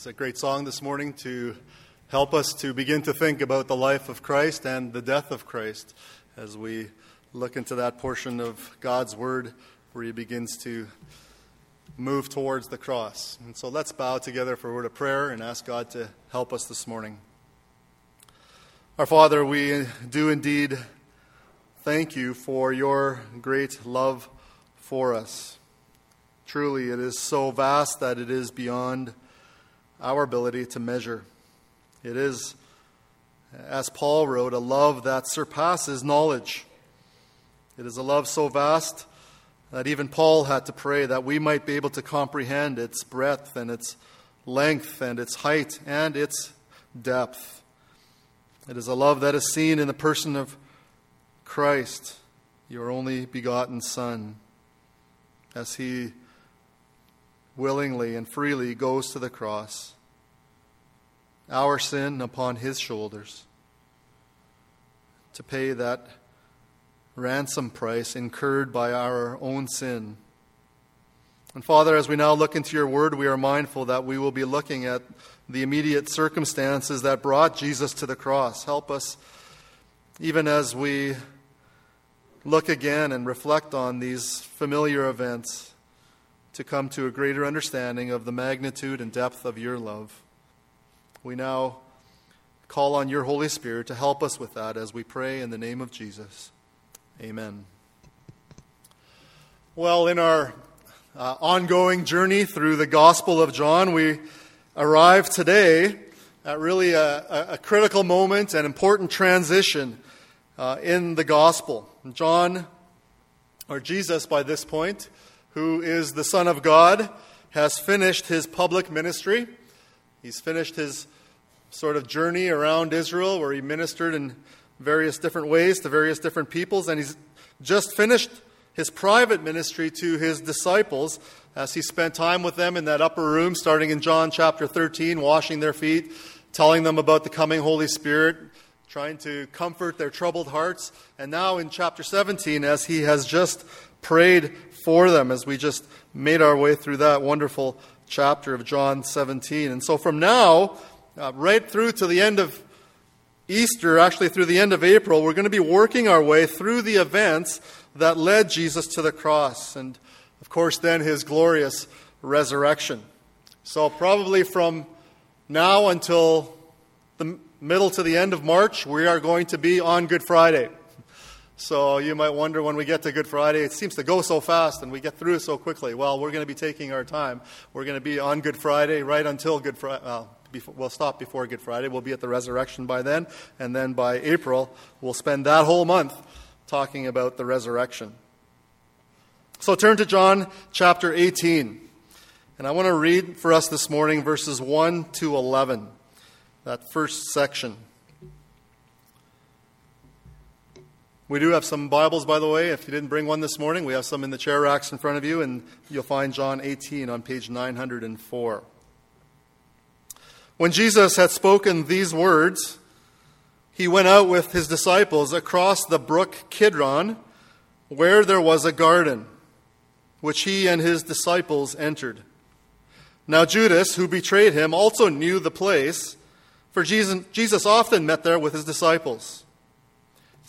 was a great song this morning to help us to begin to think about the life of Christ and the death of Christ as we look into that portion of God's Word where He begins to move towards the cross. And so let's bow together for a word of prayer and ask God to help us this morning. Our Father, we do indeed thank you for your great love for us. Truly, it is so vast that it is beyond our ability to measure. It is, as Paul wrote, a love that surpasses knowledge. It is a love so vast that even Paul had to pray that we might be able to comprehend its breadth and its length and its height and its depth. It is a love that is seen in the person of Christ, your only begotten Son, as he willingly and freely goes to the cross, our sin upon his shoulders, to pay that ransom price incurred by our own sin. And Father, as we now look into your word, we are mindful that we will be looking at the immediate circumstances that brought Jesus to the cross. Help us, even as we look again and reflect on these familiar events, to come to a greater understanding of the magnitude and depth of your love. We now call on your Holy Spirit to help us with that as we pray in the name of Jesus. Amen. Well, in our uh, ongoing journey through the Gospel of John, we arrive today at really a, a critical moment and important transition uh, in the Gospel. John, or Jesus by this point, who is the Son of God, has finished his public ministry. He's finished his sort of journey around Israel where he ministered in various different ways to various different peoples, and he's just finished his private ministry to his disciples as he spent time with them in that upper room, starting in John chapter 13, washing their feet, telling them about the coming Holy Spirit, trying to comfort their troubled hearts. And now in chapter 17, as he has just prayed for them, as we just made our way through that wonderful chapter of John 17. And so from now, uh, right through to the end of Easter, actually through the end of April, we're going to be working our way through the events that led Jesus to the cross. And of course, then his glorious resurrection. So, probably from now until the middle to the end of March, we are going to be on Good Friday. So, you might wonder when we get to Good Friday, it seems to go so fast and we get through so quickly. Well, we're going to be taking our time. We're going to be on Good Friday right until Good Friday. Well, before, we'll stop before Good Friday. We'll be at the resurrection by then. And then by April, we'll spend that whole month talking about the resurrection. So turn to John chapter 18. And I want to read for us this morning verses 1 to 11, that first section. We do have some Bibles, by the way. If you didn't bring one this morning, we have some in the chair racks in front of you, and you'll find John 18 on page 904. When Jesus had spoken these words, he went out with his disciples across the brook Kidron, where there was a garden, which he and his disciples entered. Now, Judas, who betrayed him, also knew the place, for Jesus, often met there with his disciples.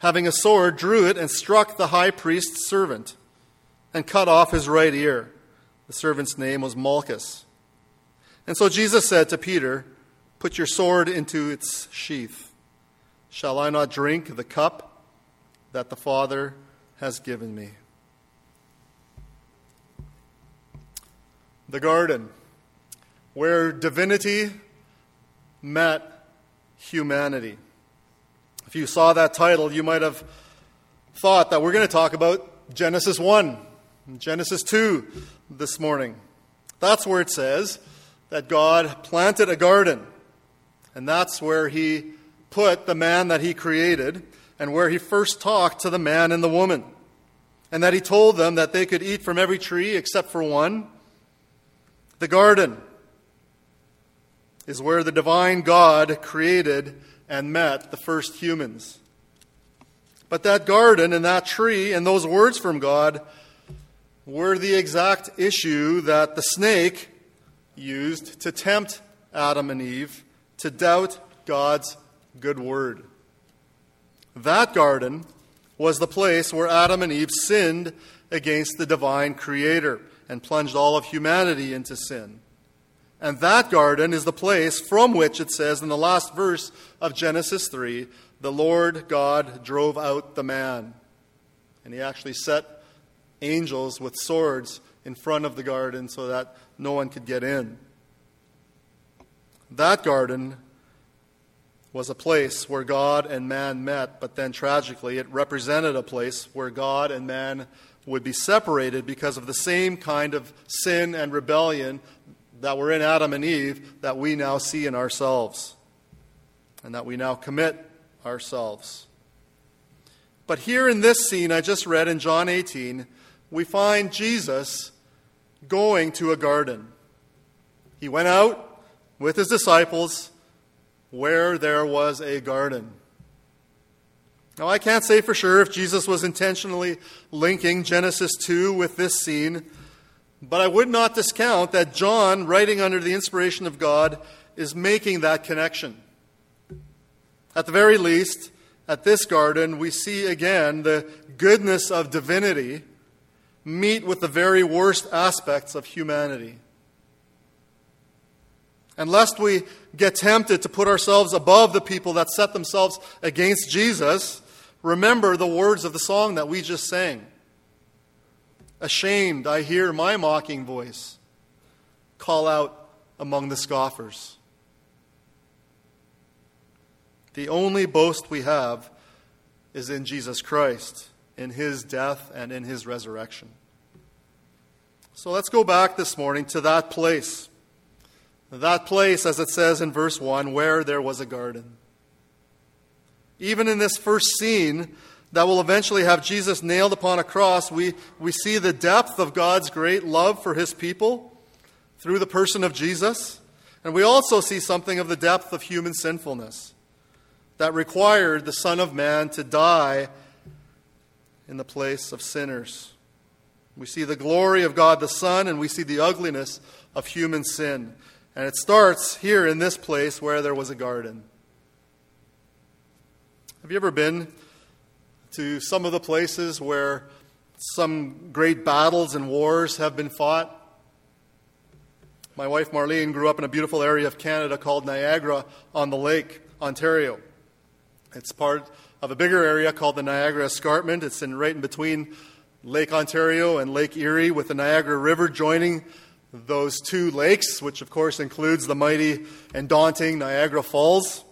having a sword, drew it and struck the high priest's servant and cut off his right ear. The servant's name was Malchus. And so Jesus said to Peter, Put your sword into its sheath. Shall I not drink the cup that the Father has given me? The garden, where divinity met humanity. If you saw that title, you might have thought that we're going to talk about Genesis 1, Genesis 2 this morning. That's where it says that God planted a garden and that's where he put the man that he created and where he first talked to the man and the woman. And that he told them that they could eat from every tree except for one. The garden is where the divine God created and met the first humans. But that garden and that tree and those words from God were the exact issue that the snake used to tempt Adam and Eve to doubt God's good word. That garden was the place where Adam and Eve sinned against the divine creator and plunged all of humanity into sin. And that garden is the place from which it says in the last verse of Genesis 3 the Lord God drove out the man. And he actually set angels with swords in front of the garden so that no one could get in. That garden was a place where God and man met, but then tragically, it represented a place where God and man would be separated because of the same kind of sin and rebellion that were in Adam and Eve that we now see in ourselves and that we now commit ourselves. But here in this scene I just read in John 18, we find Jesus going to a garden. He went out with his disciples where there was a garden. Now, I can't say for sure if Jesus was intentionally linking Genesis 2 with this scene, but I would not discount that John, writing under the inspiration of God, is making that connection. At the very least, at this garden, we see again the goodness of divinity meet with the very worst aspects of humanity. And lest we get tempted to put ourselves above the people that set themselves against Jesus, remember the words of the song that we just sang. Ashamed, I hear my mocking voice call out among the scoffers. The only boast we have is in Jesus Christ, in his death and in his resurrection. So let's go back this morning to that place that place, as it says in verse 1, where there was a garden. Even in this first scene that will eventually have Jesus nailed upon a cross, we, we see the depth of God's great love for his people through the person of Jesus. And we also see something of the depth of human sinfulness that required the Son of Man to die in the place of sinners. We see the glory of God the Son, and we see the ugliness of human sin. And it starts here in this place where there was a garden. Have you ever been to some of the places where some great battles and wars have been fought? My wife Marlene grew up in a beautiful area of Canada called Niagara on the Lake, Ontario. It's part of a bigger area called the Niagara Escarpment. It's in right in between Lake Ontario and Lake Erie, with the Niagara River joining those two lakes, which of course includes the mighty and daunting Niagara Falls.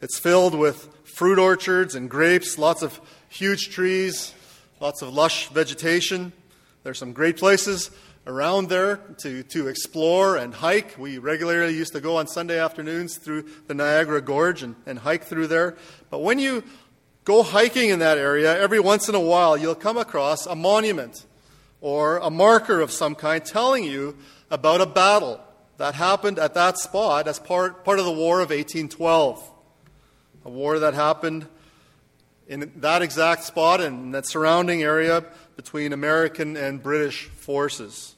It's filled with fruit orchards and grapes, lots of huge trees, lots of lush vegetation. There's some great places around there to, to explore and hike. We regularly used to go on Sunday afternoons through the Niagara Gorge and, and hike through there. But when you go hiking in that area, every once in a while you'll come across a monument or a marker of some kind telling you about a battle that happened at that spot as part, part of the War of 1812. A war that happened in that exact spot and that surrounding area between American and British forces.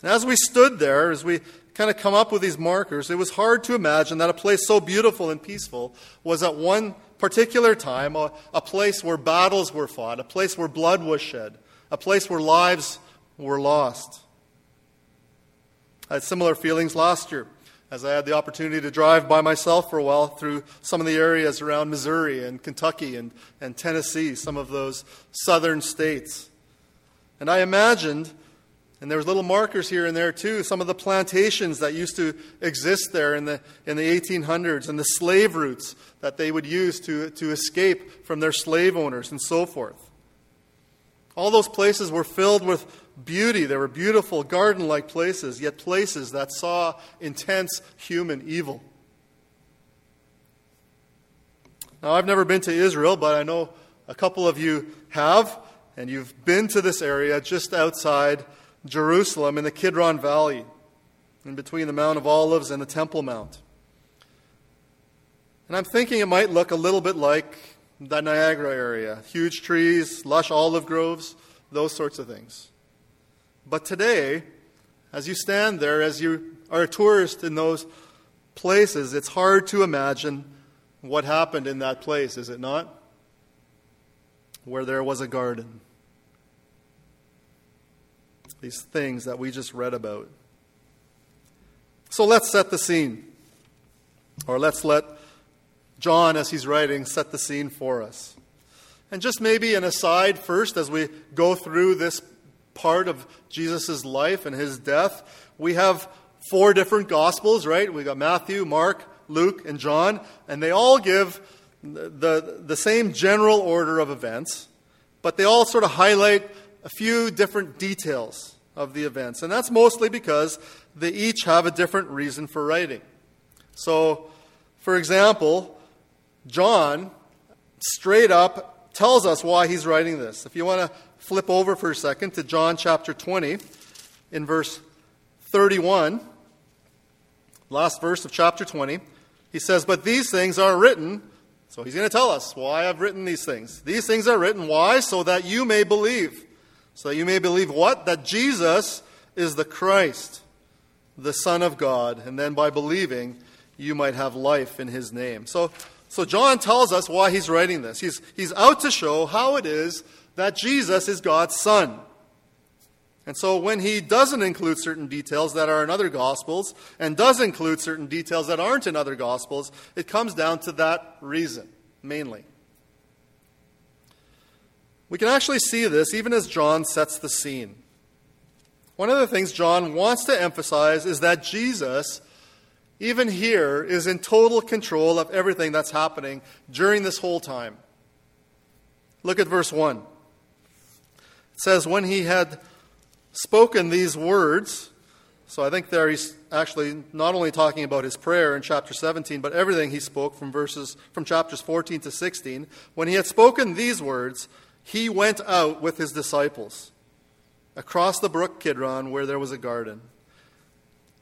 And as we stood there, as we kind of come up with these markers, it was hard to imagine that a place so beautiful and peaceful was at one particular time a, a place where battles were fought, a place where blood was shed, a place where lives were lost. I had similar feelings last year as I had the opportunity to drive by myself for a while through some of the areas around Missouri and Kentucky and, and Tennessee, some of those southern states. And I imagined, and there was little markers here and there too, some of the plantations that used to exist there in the, in the 1800s and the slave routes that they would use to, to escape from their slave owners and so forth. All those places were filled with beauty. They were beautiful, garden like places, yet places that saw intense human evil. Now, I've never been to Israel, but I know a couple of you have, and you've been to this area just outside Jerusalem in the Kidron Valley, in between the Mount of Olives and the Temple Mount. And I'm thinking it might look a little bit like the Niagara area huge trees, lush olive groves, those sorts of things. But today, as you stand there, as you are a tourist in those places, it's hard to imagine what happened in that place, is it not? Where there was a garden. These things that we just read about. So let's set the scene. Or let's let John, as he's writing, set the scene for us. And just maybe an aside first as we go through this part of Jesus' life and his death. We have four different Gospels, right? We've got Matthew, Mark, Luke, and John, and they all give the, the same general order of events, but they all sort of highlight a few different details of the events. And that's mostly because they each have a different reason for writing. So, for example, John straight up tells us why he's writing this. If you want to flip over for a second to John chapter 20 in verse 31, last verse of chapter 20. He says, But these things are written. So he's going to tell us why I've written these things. These things are written. Why? So that you may believe. So that you may believe what? That Jesus is the Christ, the Son of God. And then by believing, you might have life in his name. So, so John tells us why he's writing this. He's, he's out to show how it is that Jesus is God's Son. And so when he doesn't include certain details that are in other Gospels and does include certain details that aren't in other Gospels, it comes down to that reason, mainly. We can actually see this even as John sets the scene. One of the things John wants to emphasize is that Jesus, even here, is in total control of everything that's happening during this whole time. Look at verse 1. Says, When he had spoken these words, so I think there he's actually not only talking about his prayer in chapter 17, but everything he spoke from verses from chapters 14 to 16. When he had spoken these words, he went out with his disciples across the brook Kidron where there was a garden.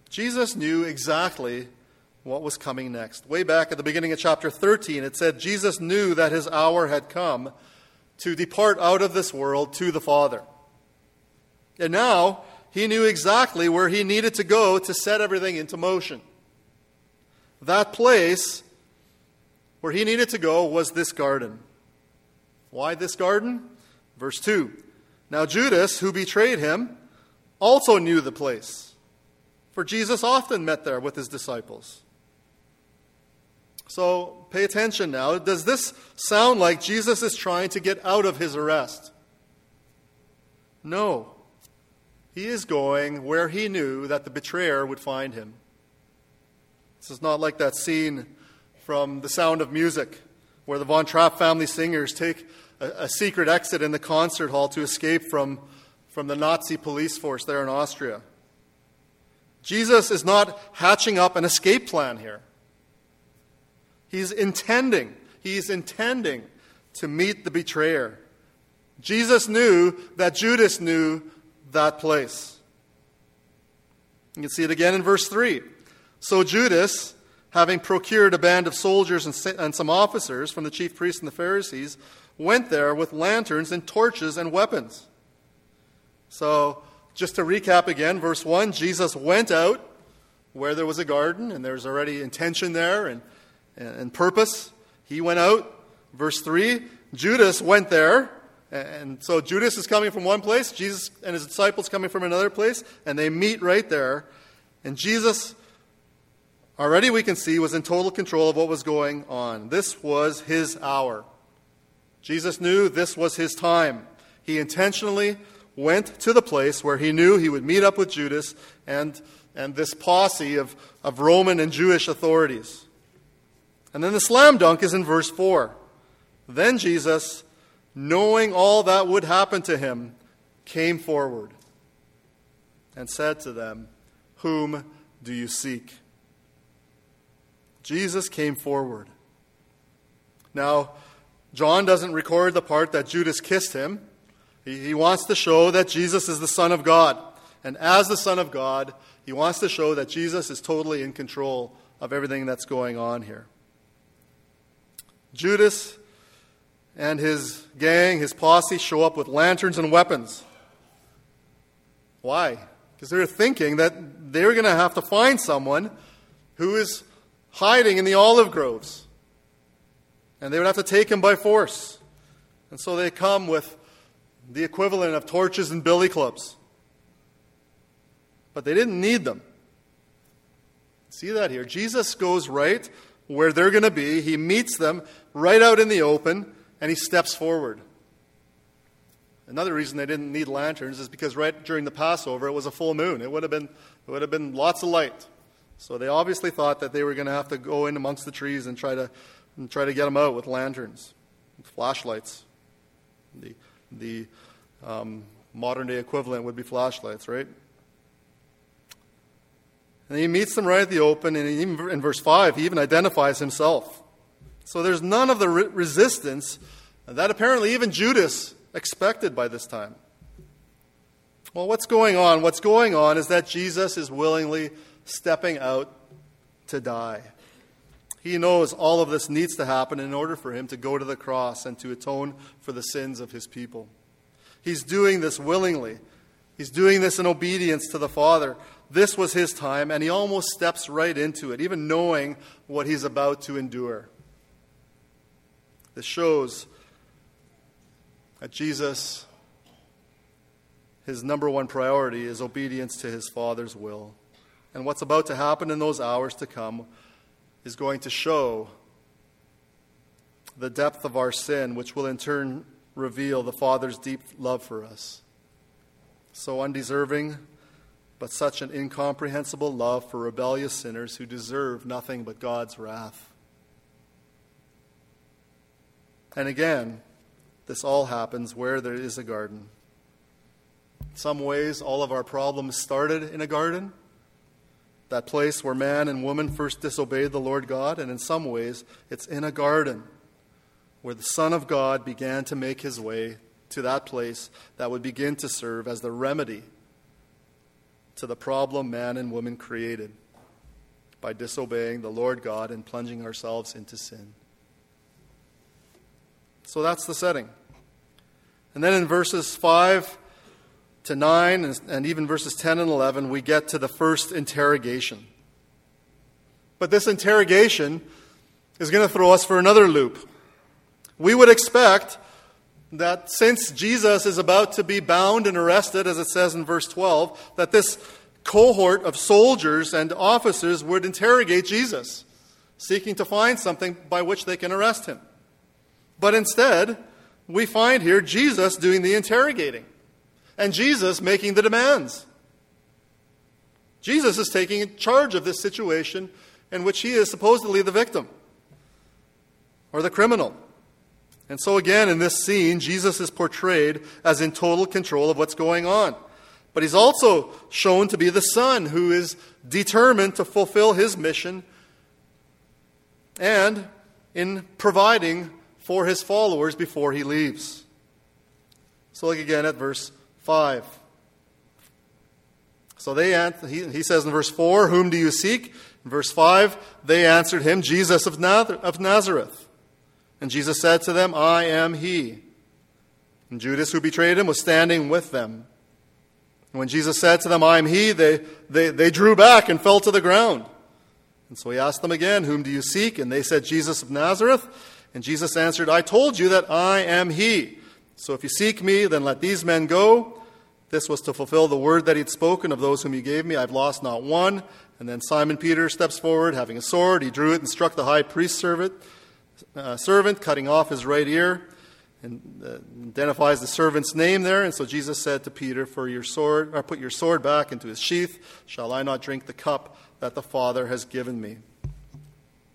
Jesus knew exactly what was coming next. Way back at the beginning of chapter 13, it said Jesus knew that his hour had come to depart out of this world to the Father. And now he knew exactly where he needed to go to set everything into motion. That place where he needed to go was this garden. Why this garden? Verse 2. Now Judas, who betrayed him, also knew the place, for Jesus often met there with his disciples. So pay attention now. Does this sound like Jesus is trying to get out of his arrest? No. He is going where he knew that the betrayer would find him. This is not like that scene from The Sound of Music where the Von Trapp family singers take a, a secret exit in the concert hall to escape from, from the Nazi police force there in Austria. Jesus is not hatching up an escape plan here. He's intending, he's intending to meet the betrayer. Jesus knew that Judas knew that place. You can see it again in verse 3. So Judas, having procured a band of soldiers and some officers from the chief priests and the Pharisees, went there with lanterns and torches and weapons. So, just to recap again, verse 1 Jesus went out where there was a garden, and there's already intention there, and and purpose. He went out. Verse 3 Judas went there. And so Judas is coming from one place, Jesus and his disciples coming from another place, and they meet right there. And Jesus already we can see was in total control of what was going on. This was his hour. Jesus knew this was his time. He intentionally went to the place where he knew he would meet up with Judas and, and this posse of, of Roman and Jewish authorities. And then the slam dunk is in verse 4. Then Jesus, knowing all that would happen to him, came forward and said to them, Whom do you seek? Jesus came forward. Now, John doesn't record the part that Judas kissed him. He, he wants to show that Jesus is the Son of God. And as the Son of God, he wants to show that Jesus is totally in control of everything that's going on here. Judas and his gang, his posse, show up with lanterns and weapons. Why? Because they're thinking that they're going to have to find someone who is hiding in the olive groves. And they would have to take him by force. And so they come with the equivalent of torches and billy clubs. But they didn't need them. See that here. Jesus goes right where they're going to be. He meets them right out in the open, and he steps forward. Another reason they didn't need lanterns is because right during the Passover it was a full moon. It would have been, it would have been lots of light. So they obviously thought that they were going to have to go in amongst the trees and try to, and try to get them out with lanterns, with flashlights. The, the um, modern day equivalent would be flashlights, right? And he meets them right at the open, and even in verse 5, he even identifies himself. So there's none of the re- resistance that apparently even Judas expected by this time. Well, what's going on? What's going on is that Jesus is willingly stepping out to die. He knows all of this needs to happen in order for him to go to the cross and to atone for the sins of his people. He's doing this willingly. He's doing this in obedience to the Father. This was his time, and he almost steps right into it, even knowing what he's about to endure. This shows that Jesus, his number one priority is obedience to his Father's will. And what's about to happen in those hours to come is going to show the depth of our sin, which will in turn reveal the Father's deep love for us. So undeserving, but such an incomprehensible love for rebellious sinners who deserve nothing but God's wrath. And again, this all happens where there is a garden. In some ways, all of our problems started in a garden, that place where man and woman first disobeyed the Lord God, and in some ways, it's in a garden where the Son of God began to make his way to that place that would begin to serve as the remedy to the problem man and woman created by disobeying the Lord God and plunging ourselves into sin. So that's the setting. And then in verses 5 to 9, and, even verses 10 and 11, we get to the first interrogation. But this interrogation is going to throw us for another loop. We would expect that since Jesus is about to be bound and arrested, as it says in verse 12, that this cohort of soldiers and officers would interrogate Jesus, seeking to find something by which they can arrest him. But instead, we find here Jesus doing the interrogating and Jesus making the demands. Jesus is taking charge of this situation in which he is supposedly the victim or the criminal. And so, again, in this scene, Jesus is portrayed as in total control of what's going on. But he's also shown to be the Son who is determined to fulfill his mission and in providing for his followers before he leaves. So, look again at verse 5. So they he, he says in verse 4, Whom do you seek? In verse 5, they answered him, Jesus of Nazareth. And Jesus said to them, I am he. And Judas, who betrayed him, was standing with them. And when Jesus said to them, I am he, they, they, they drew back and fell to the ground. And so he asked them again, Whom do you seek? And they said, Jesus of Nazareth. And Jesus answered, I told you that I am he. So if you seek me, then let these men go. This was to fulfill the word that he had spoken of those whom he gave me. I've lost not one. And then Simon Peter steps forward, having a sword. He drew it and struck the high priest's servant, uh, servant cutting off his right ear, and uh, identifies the servant's name there. And so Jesus said to Peter, "For your sword, or put your sword back into his sheath. Shall I not drink the cup that the Father has given me?"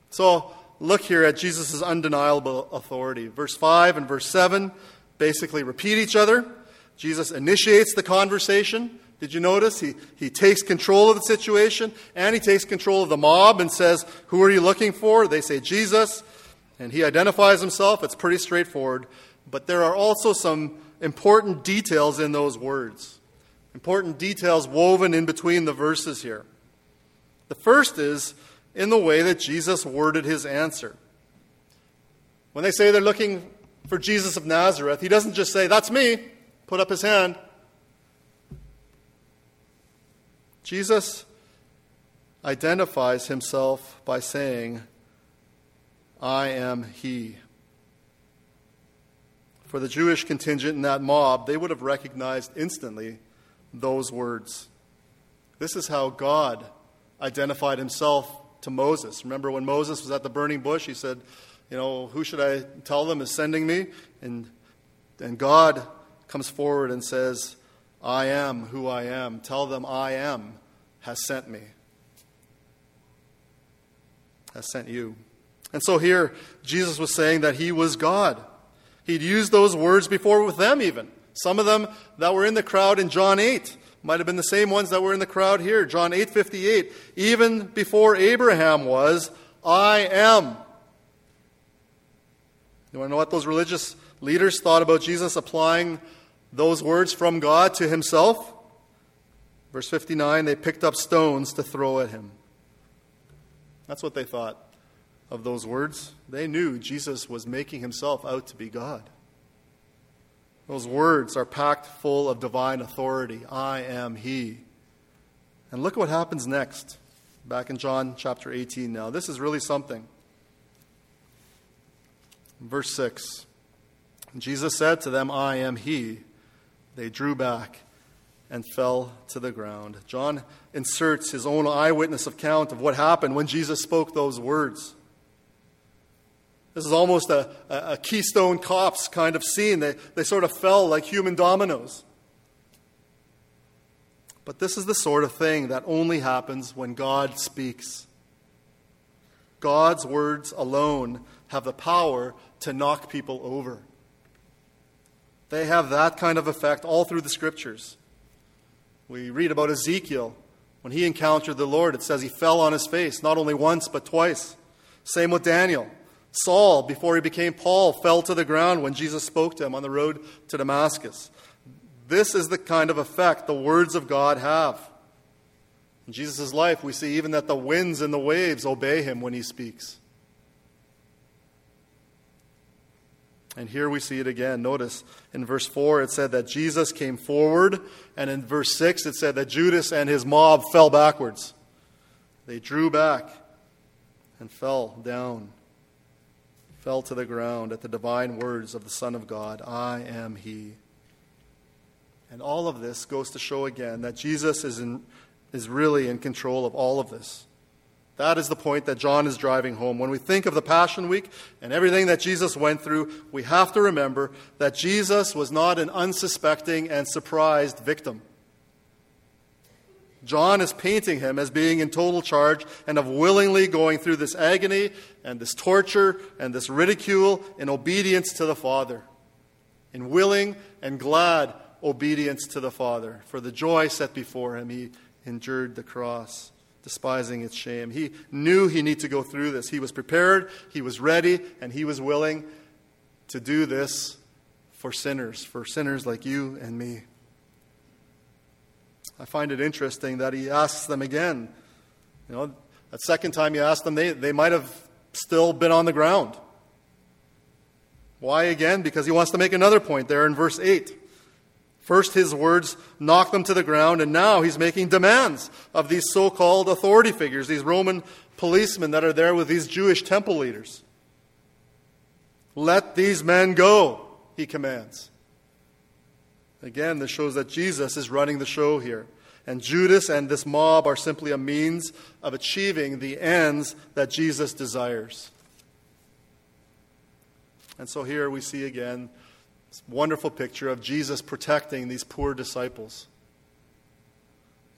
So look here at Jesus' undeniable authority. Verse 5 and verse 7 basically repeat each other. Jesus initiates the conversation. Did you notice? He, he takes control of the situation and he takes control of the mob and says, Who are you looking for? They say, Jesus. And he identifies himself. It's pretty straightforward. But there are also some important details in those words, important details woven in between the verses here. The first is in the way that Jesus worded his answer. When they say they're looking for Jesus of Nazareth, he doesn't just say, That's me, put up his hand. Jesus identifies himself by saying, I am he. For the Jewish contingent in that mob, they would have recognized instantly those words. This is how God identified himself to Moses. Remember when Moses was at the burning bush, he said, You know, who should I tell them is sending me? And, and God comes forward and says, I am who I am. Tell them I am has sent me, has sent you. And so here, Jesus was saying that he was God. He'd used those words before with them, even. Some of them that were in the crowd in John 8 might have been the same ones that were in the crowd here. John 8:58, even before Abraham was, I am. You want to know what those religious leaders thought about Jesus applying those words from God to himself? Verse 59 they picked up stones to throw at him. That's what they thought of those words. They knew Jesus was making himself out to be God. Those words are packed full of divine authority. I am He. And look what happens next. Back in John chapter 18 now. This is really something. Verse 6 Jesus said to them, I am He. They drew back and fell to the ground. John inserts his own eyewitness account of what happened when Jesus spoke those words. This is almost a, a, Keystone Cops kind of scene. They, they sort of fell like human dominoes. But this is the sort of thing that only happens when God speaks. God's words alone have the power to knock people over. They have that kind of effect all through the scriptures. We read about Ezekiel. When he encountered the Lord, it says he fell on his face, not only once, but twice. Same with Daniel. Saul, before he became Paul, fell to the ground when Jesus spoke to him on the road to Damascus. This is the kind of effect the words of God have. In Jesus' life, we see even that the winds and the waves obey him when he speaks. And here we see it again. Notice in verse 4 it said that Jesus came forward, and in verse 6 it said that Judas and his mob fell backwards. They drew back and fell down, fell to the ground at the divine words of the Son of God I am He. And all of this goes to show again that Jesus is, in, is really in control of all of this. That is the point that John is driving home. When we think of the Passion Week and everything that Jesus went through, we have to remember that Jesus was not an unsuspecting and surprised victim. John is painting him as being in total charge and of willingly going through this agony and this torture and this ridicule in obedience to the Father. In willing and glad obedience to the Father. For the joy set before him, he endured the cross despising its shame. He knew he needed to go through this. He was prepared, he was ready, and he was willing to do this for sinners, for sinners like you and me. I find it interesting that he asks them again. You know, that second time he asked them, they, they might have still been on the ground. Why again? Because he wants to make another point there in verse 8. First, his words knock them to the ground, and now he's making demands of these so called authority figures, these Roman policemen that are there with these Jewish temple leaders. Let these men go, he commands. Again, this shows that Jesus is running the show here. and Judas and this mob are simply a means of achieving the ends that Jesus desires. And so here we see again this wonderful picture of Jesus protecting these poor disciples.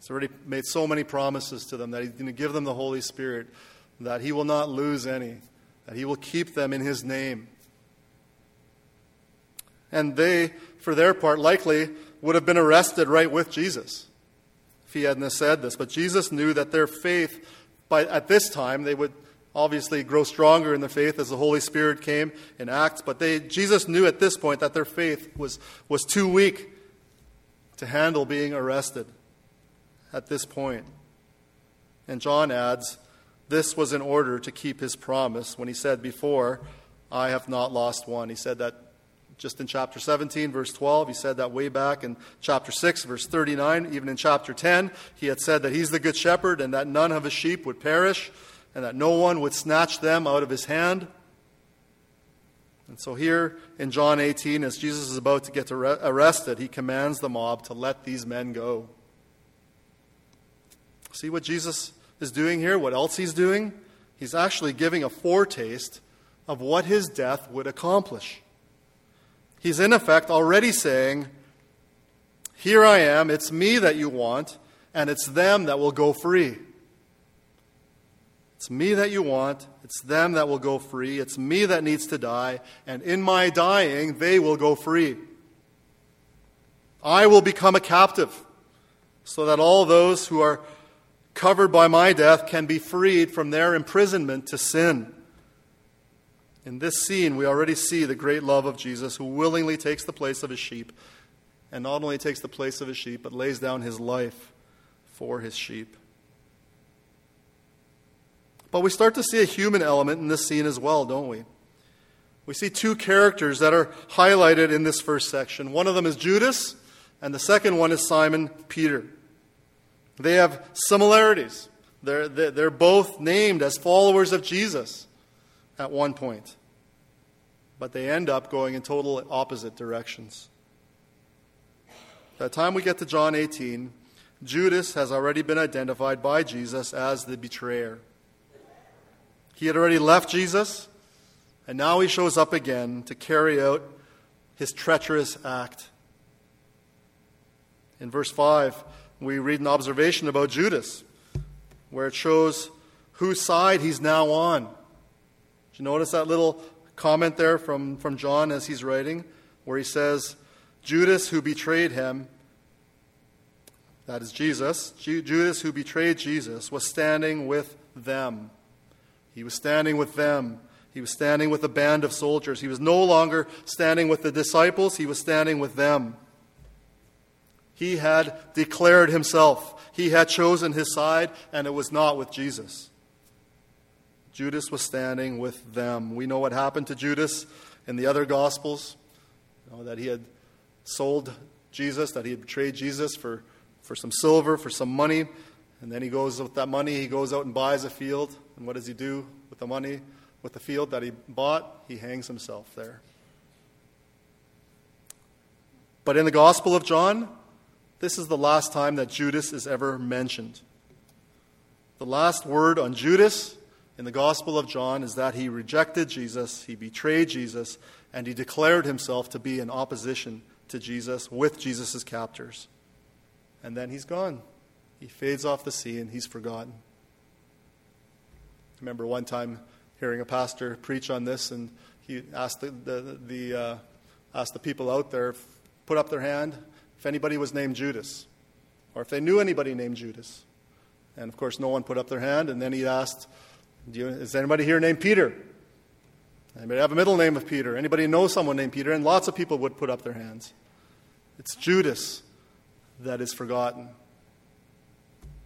He's already made so many promises to them that he's going to give them the Holy Spirit, that he will not lose any, that he will keep them in his name. And they, for their part, likely would have been arrested right with Jesus if he hadn't said this. But Jesus knew that their faith, by, at this time, they would obviously grow stronger in their faith as the Holy Spirit came in Acts. But they, Jesus knew at this point that their faith was, was too weak to handle being arrested at this point. And John adds, this was in order to keep his promise when he said before, I have not lost one. He said that just in chapter 17, verse 12. He said that way back in chapter 6, verse 39. Even in chapter 10, he had said that he's the good shepherd and that none of his sheep would perish and that no one would snatch them out of his hand. And so here in John 18, as Jesus is about to get arrested, he commands the mob to let these men go. See what Jesus is doing here? What else he's doing? He's actually giving a foretaste of what his death would accomplish. He's in effect already saying, Here I am, it's me that you want, and it's them that will go free. It's me that you want, it's them that will go free, it's me that needs to die, and in my dying, they will go free. I will become a captive, so that all those who are covered by my death can be freed from their imprisonment to sin. In this scene, we already see the great love of Jesus who willingly takes the place of his sheep, and not only takes the place of his sheep, but lays down his life for his sheep. But we start to see a human element in this scene as well, don't we? We see two characters that are highlighted in this first section. One of them is Judas, and the second one is Simon Peter. They have similarities. They're, they're both named as followers of Jesus at one point, but they end up going in total opposite directions. By the time we get to John 18, Judas has already been identified by Jesus as the betrayer. He had already left Jesus, and now he shows up again to carry out his treacherous act. In verse 5, we read an observation about Judas, where it shows whose side he's now on you notice that little comment there from, from John as he's writing, where he says, Judas who betrayed him, that is Jesus, Judas who betrayed Jesus, was standing with them. He was standing with them. He was standing with a band of soldiers. He was no longer standing with the disciples, he was standing with them. He had declared himself. He had chosen his side, and it was not with Jesus. Judas was standing with them. We know what happened to Judas in the other Gospels you know, that he had sold Jesus, that he had betrayed Jesus for, for some silver, for some money. And then he goes with that money, he goes out and buys a field. And what does he do with the money, with the field that he bought? He hangs himself there. But in the Gospel of John, this is the last time that Judas is ever mentioned. The last word on Judas in the Gospel of John is that he rejected Jesus, he betrayed Jesus, and he declared himself to be in opposition to Jesus with Jesus' captors. And then he's gone. He fades off the scene, he's forgotten. I remember one time hearing a pastor preach on this, and he asked the, the, the uh, asked the people out there, put up their hand if anybody was named Judas, or if they knew anybody named Judas. And of course, no one put up their hand, and then he asked, you, is anybody here named Peter? Anybody have a middle name of Peter? Anybody know someone named Peter? And lots of people would put up their hands. It's Judas that is forgotten.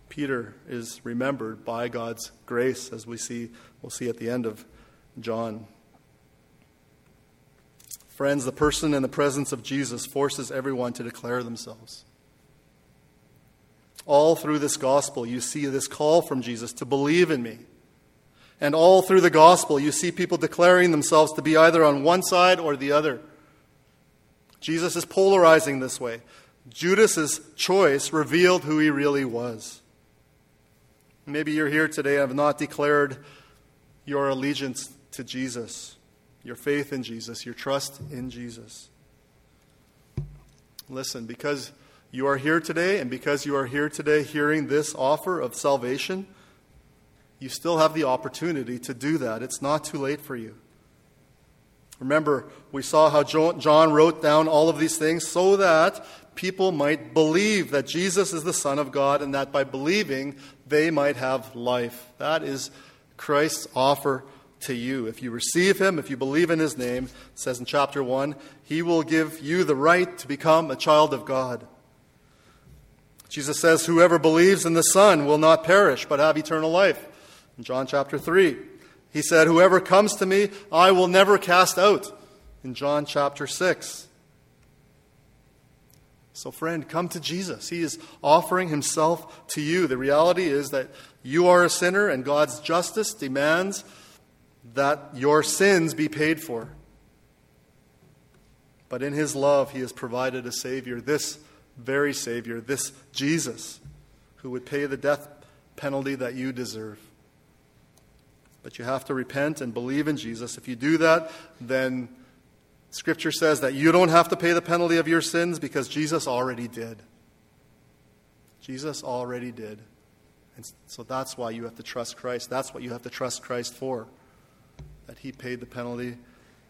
Peter is remembered by God's grace, as we see, we'll see at the end of John. Friends, the person and the presence of Jesus forces everyone to declare themselves. All through this gospel, you see this call from Jesus to believe in me. And all through the gospel, you see people declaring themselves to be either on one side or the other. Jesus is polarizing this way. Judas's choice revealed who he really was. Maybe you're here today and have not declared your allegiance to Jesus, your faith in Jesus, your trust in Jesus. Listen, because you are here today, and because you are here today hearing this offer of salvation, you still have the opportunity to do that. It's not too late for you. Remember, we saw how John wrote down all of these things so that people might believe that Jesus is the Son of God and that by believing they might have life. That is Christ's offer to you. If you receive him, if you believe in his name, says in chapter 1, he will give you the right to become a child of God. Jesus says, Whoever believes in the Son will not perish, but have eternal life. In John chapter 3, he said, Whoever comes to me, I will never cast out. In John chapter 6. So, friend, come to Jesus. He is offering himself to you. The reality is that you are a sinner, and God's justice demands that your sins be paid for. But in his love, he has provided a Savior, this very Savior, this Jesus, who would pay the death penalty that you deserve. But you have to repent and believe in Jesus. If you do that, then Scripture says that you don't have to pay the penalty of your sins because Jesus already did. Jesus already did. And so that's why you have to trust Christ. That's what you have to trust Christ for. That He paid the penalty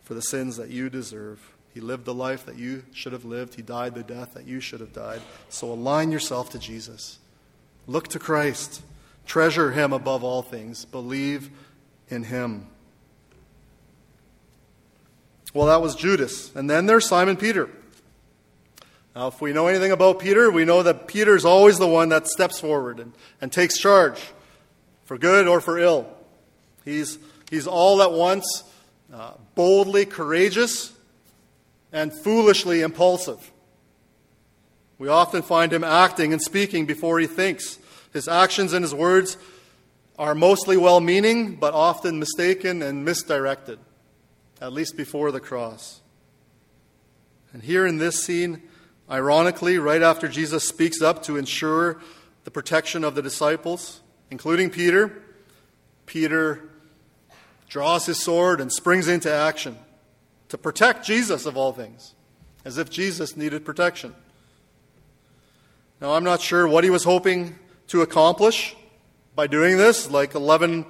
for the sins that you deserve. He lived the life that you should have lived. He died the death that you should have died. So align yourself to Jesus. Look to Christ. Treasure Him above all things. Believe in Him. Well, that was Judas. And then there's Simon Peter. Now, if we know anything about Peter, we know that Peter is always the one that steps forward and, and takes charge, for good or for ill. He's, he's all at once uh, boldly courageous and foolishly impulsive. We often find him acting and speaking before he thinks. His actions and his words are mostly well meaning, but often mistaken and misdirected, at least before the cross. And here in this scene, ironically, right after Jesus speaks up to ensure the protection of the disciples, including Peter, Peter draws his sword and springs into action to protect Jesus of all things, as if Jesus needed protection. Now, I'm not sure what he was hoping to accomplish by doing this, like 11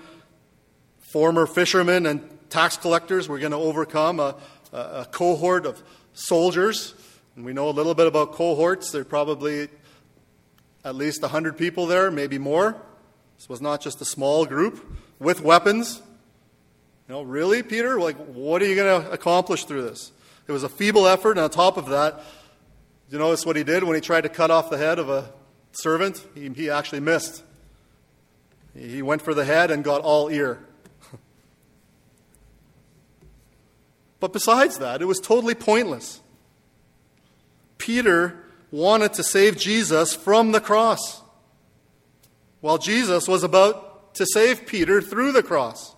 former fishermen and tax collectors we're going to overcome a, a, cohort of soldiers. And we know a little bit about cohorts. There are probably at least 100 people there, maybe more. This was not just a small group with weapons. You know, really, Peter? Like, what are you going to accomplish through this? It was a feeble effort, and on top of that, you notice what he did when he tried to cut off the head of a servant? He, he actually missed. He went for the head and got all ear. but besides that, it was totally pointless. Peter wanted to save Jesus from the cross, while Jesus was about to save Peter through the cross.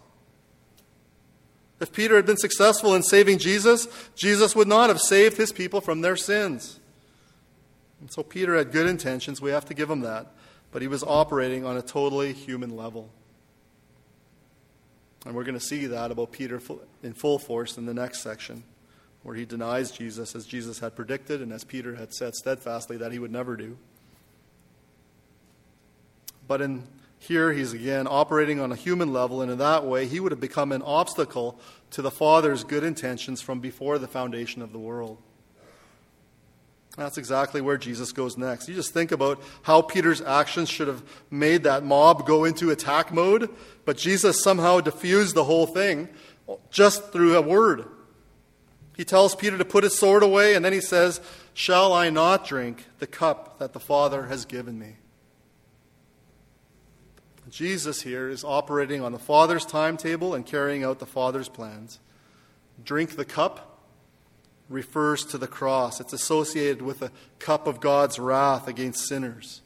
If Peter had been successful in saving Jesus, Jesus would not have saved his people from their sins. And so Peter had good intentions. We have to give him that. But he was operating on a totally human level. And we're going to see that about Peter in full force in the next section, where he denies Jesus as Jesus had predicted and as Peter had said steadfastly that he would never do. But in here, he's again operating on a human level, and in that way, he would have become an obstacle to the Father's good intentions from before the foundation of the world. That's exactly where Jesus goes next. You just think about how Peter's actions should have made that mob go into attack mode, but Jesus somehow diffused the whole thing just through a word. He tells Peter to put his sword away, and then he says, Shall I not drink the cup that the Father has given me? Jesus here is operating on the Father's timetable and carrying out the Father's plans. Drink the cup refers to the cross, it's associated with the cup of God's wrath against sinners.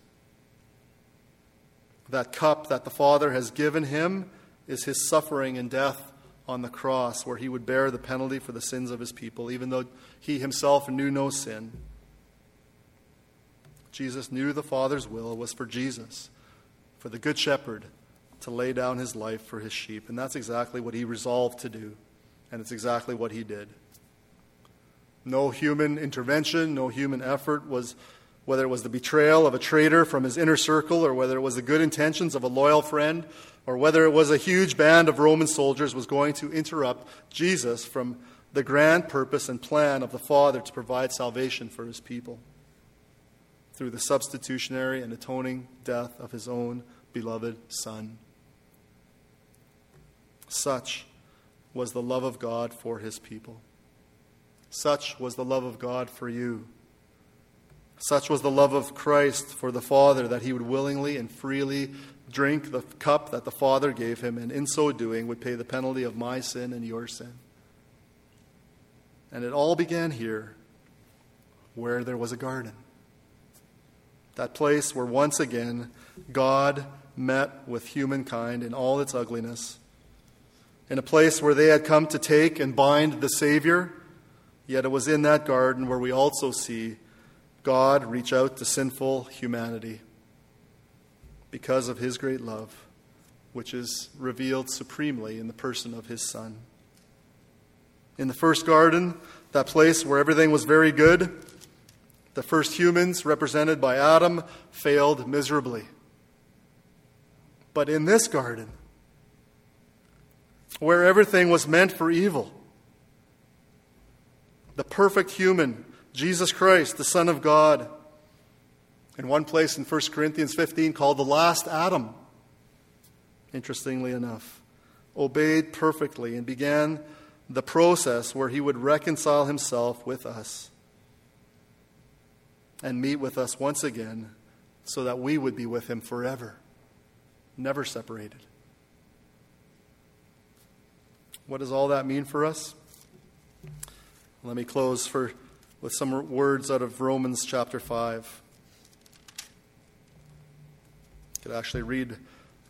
That cup that the Father has given him is his suffering and death on the cross, where he would bear the penalty for the sins of his people, even though he himself knew no sin. Jesus knew the Father's will was for Jesus, for the Good Shepherd, to lay down his life for his sheep. And that's exactly what he resolved to do. And it's exactly what he did. No human intervention, no human effort was, whether it was the betrayal of a traitor from his inner circle, or whether it was the good intentions of a loyal friend, or whether it was a huge band of Roman soldiers, was going to interrupt Jesus from the grand purpose and plan of the Father to provide salvation for his people through the substitutionary and atoning death of his own beloved Son. Such was the love of God for his people. Such was the love of God for you. Such was the love of Christ for the Father that he would willingly and freely drink the cup that the Father gave him, and in so doing would pay the penalty of my sin and your sin. And it all began here, where there was a garden. That place where once again God met with humankind in all its ugliness in a place where they had come to take and bind the Savior. Yet it was in that garden where we also see God reach out to sinful humanity because of his great love, which is revealed supremely in the person of his Son. In the first garden, that place where everything was very good, the first humans, represented by Adam, failed miserably. But in this garden, where everything was meant for evil. The perfect human, Jesus Christ, the Son of God, in one place in 1 Corinthians 15 called the last Adam, interestingly enough, obeyed perfectly and began the process where he would reconcile himself with us and meet with us once again so that we would be with him forever, never separated. What does all that mean for us? Let me close for, with some words out of Romans chapter 5. I could actually read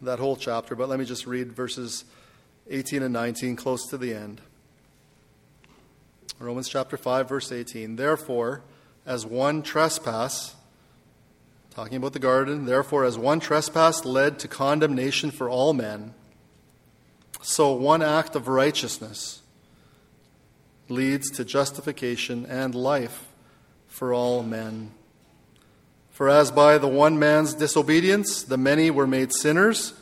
that whole chapter, but let me just read verses 18 and 19 close to the end. Romans chapter 5, verse 18. Therefore, as one trespass, talking about the garden, therefore, as one trespass led to condemnation for all men, so, one act of righteousness leads to justification and life for all men. For as by the one man's disobedience the many were made sinners,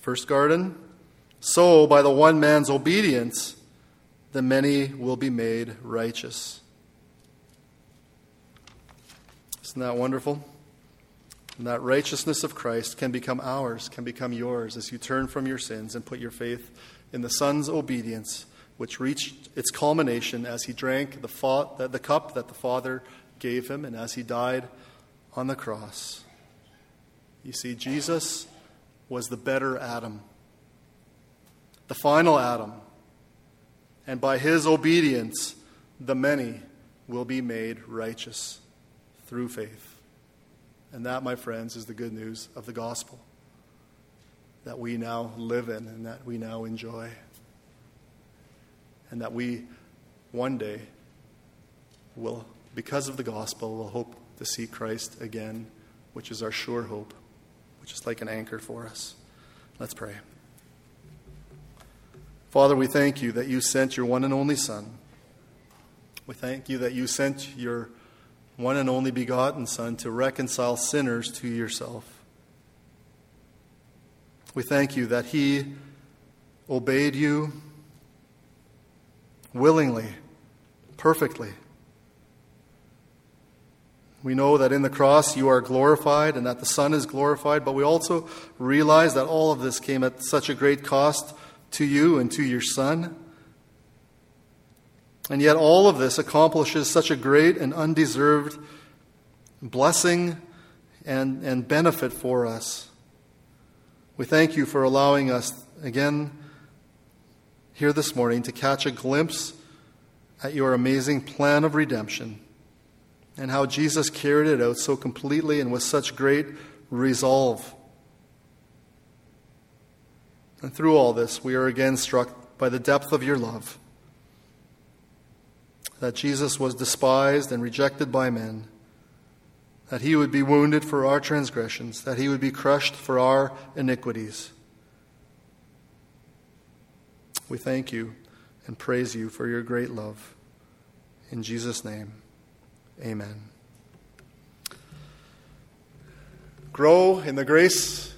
first garden, so by the one man's obedience the many will be made righteous. Isn't that wonderful? And that righteousness of Christ can become ours, can become yours as you turn from your sins and put your faith in the Son's obedience, which reached its culmination as he drank the, fa- the cup that the Father gave him and as he died on the cross. You see, Jesus was the better Adam, the final Adam. And by his obedience, the many will be made righteous through faith. And that, my friends, is the good news of the gospel that we now live in and that we now enjoy. And that we one day will, because of the gospel, will hope to see Christ again, which is our sure hope, which is like an anchor for us. Let's pray. Father, we thank you that you sent your one and only Son. We thank you that you sent your one and only begotten Son, to reconcile sinners to yourself. We thank you that He obeyed you willingly, perfectly. We know that in the cross you are glorified and that the Son is glorified, but we also realize that all of this came at such a great cost to you and to your Son. And yet, all of this accomplishes such a great and undeserved blessing and, and benefit for us. We thank you for allowing us again here this morning to catch a glimpse at your amazing plan of redemption and how Jesus carried it out so completely and with such great resolve. And through all this, we are again struck by the depth of your love that Jesus was despised and rejected by men, that he would be wounded for our transgressions, that he would be crushed for our iniquities. We thank you and praise you for your great love. In Jesus' name, amen. Grow in the grace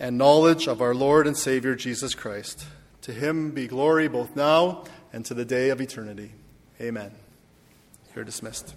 and knowledge of our Lord and Savior Jesus Christ. To him be glory both now and to the day of eternity. Amen. You're dismissed.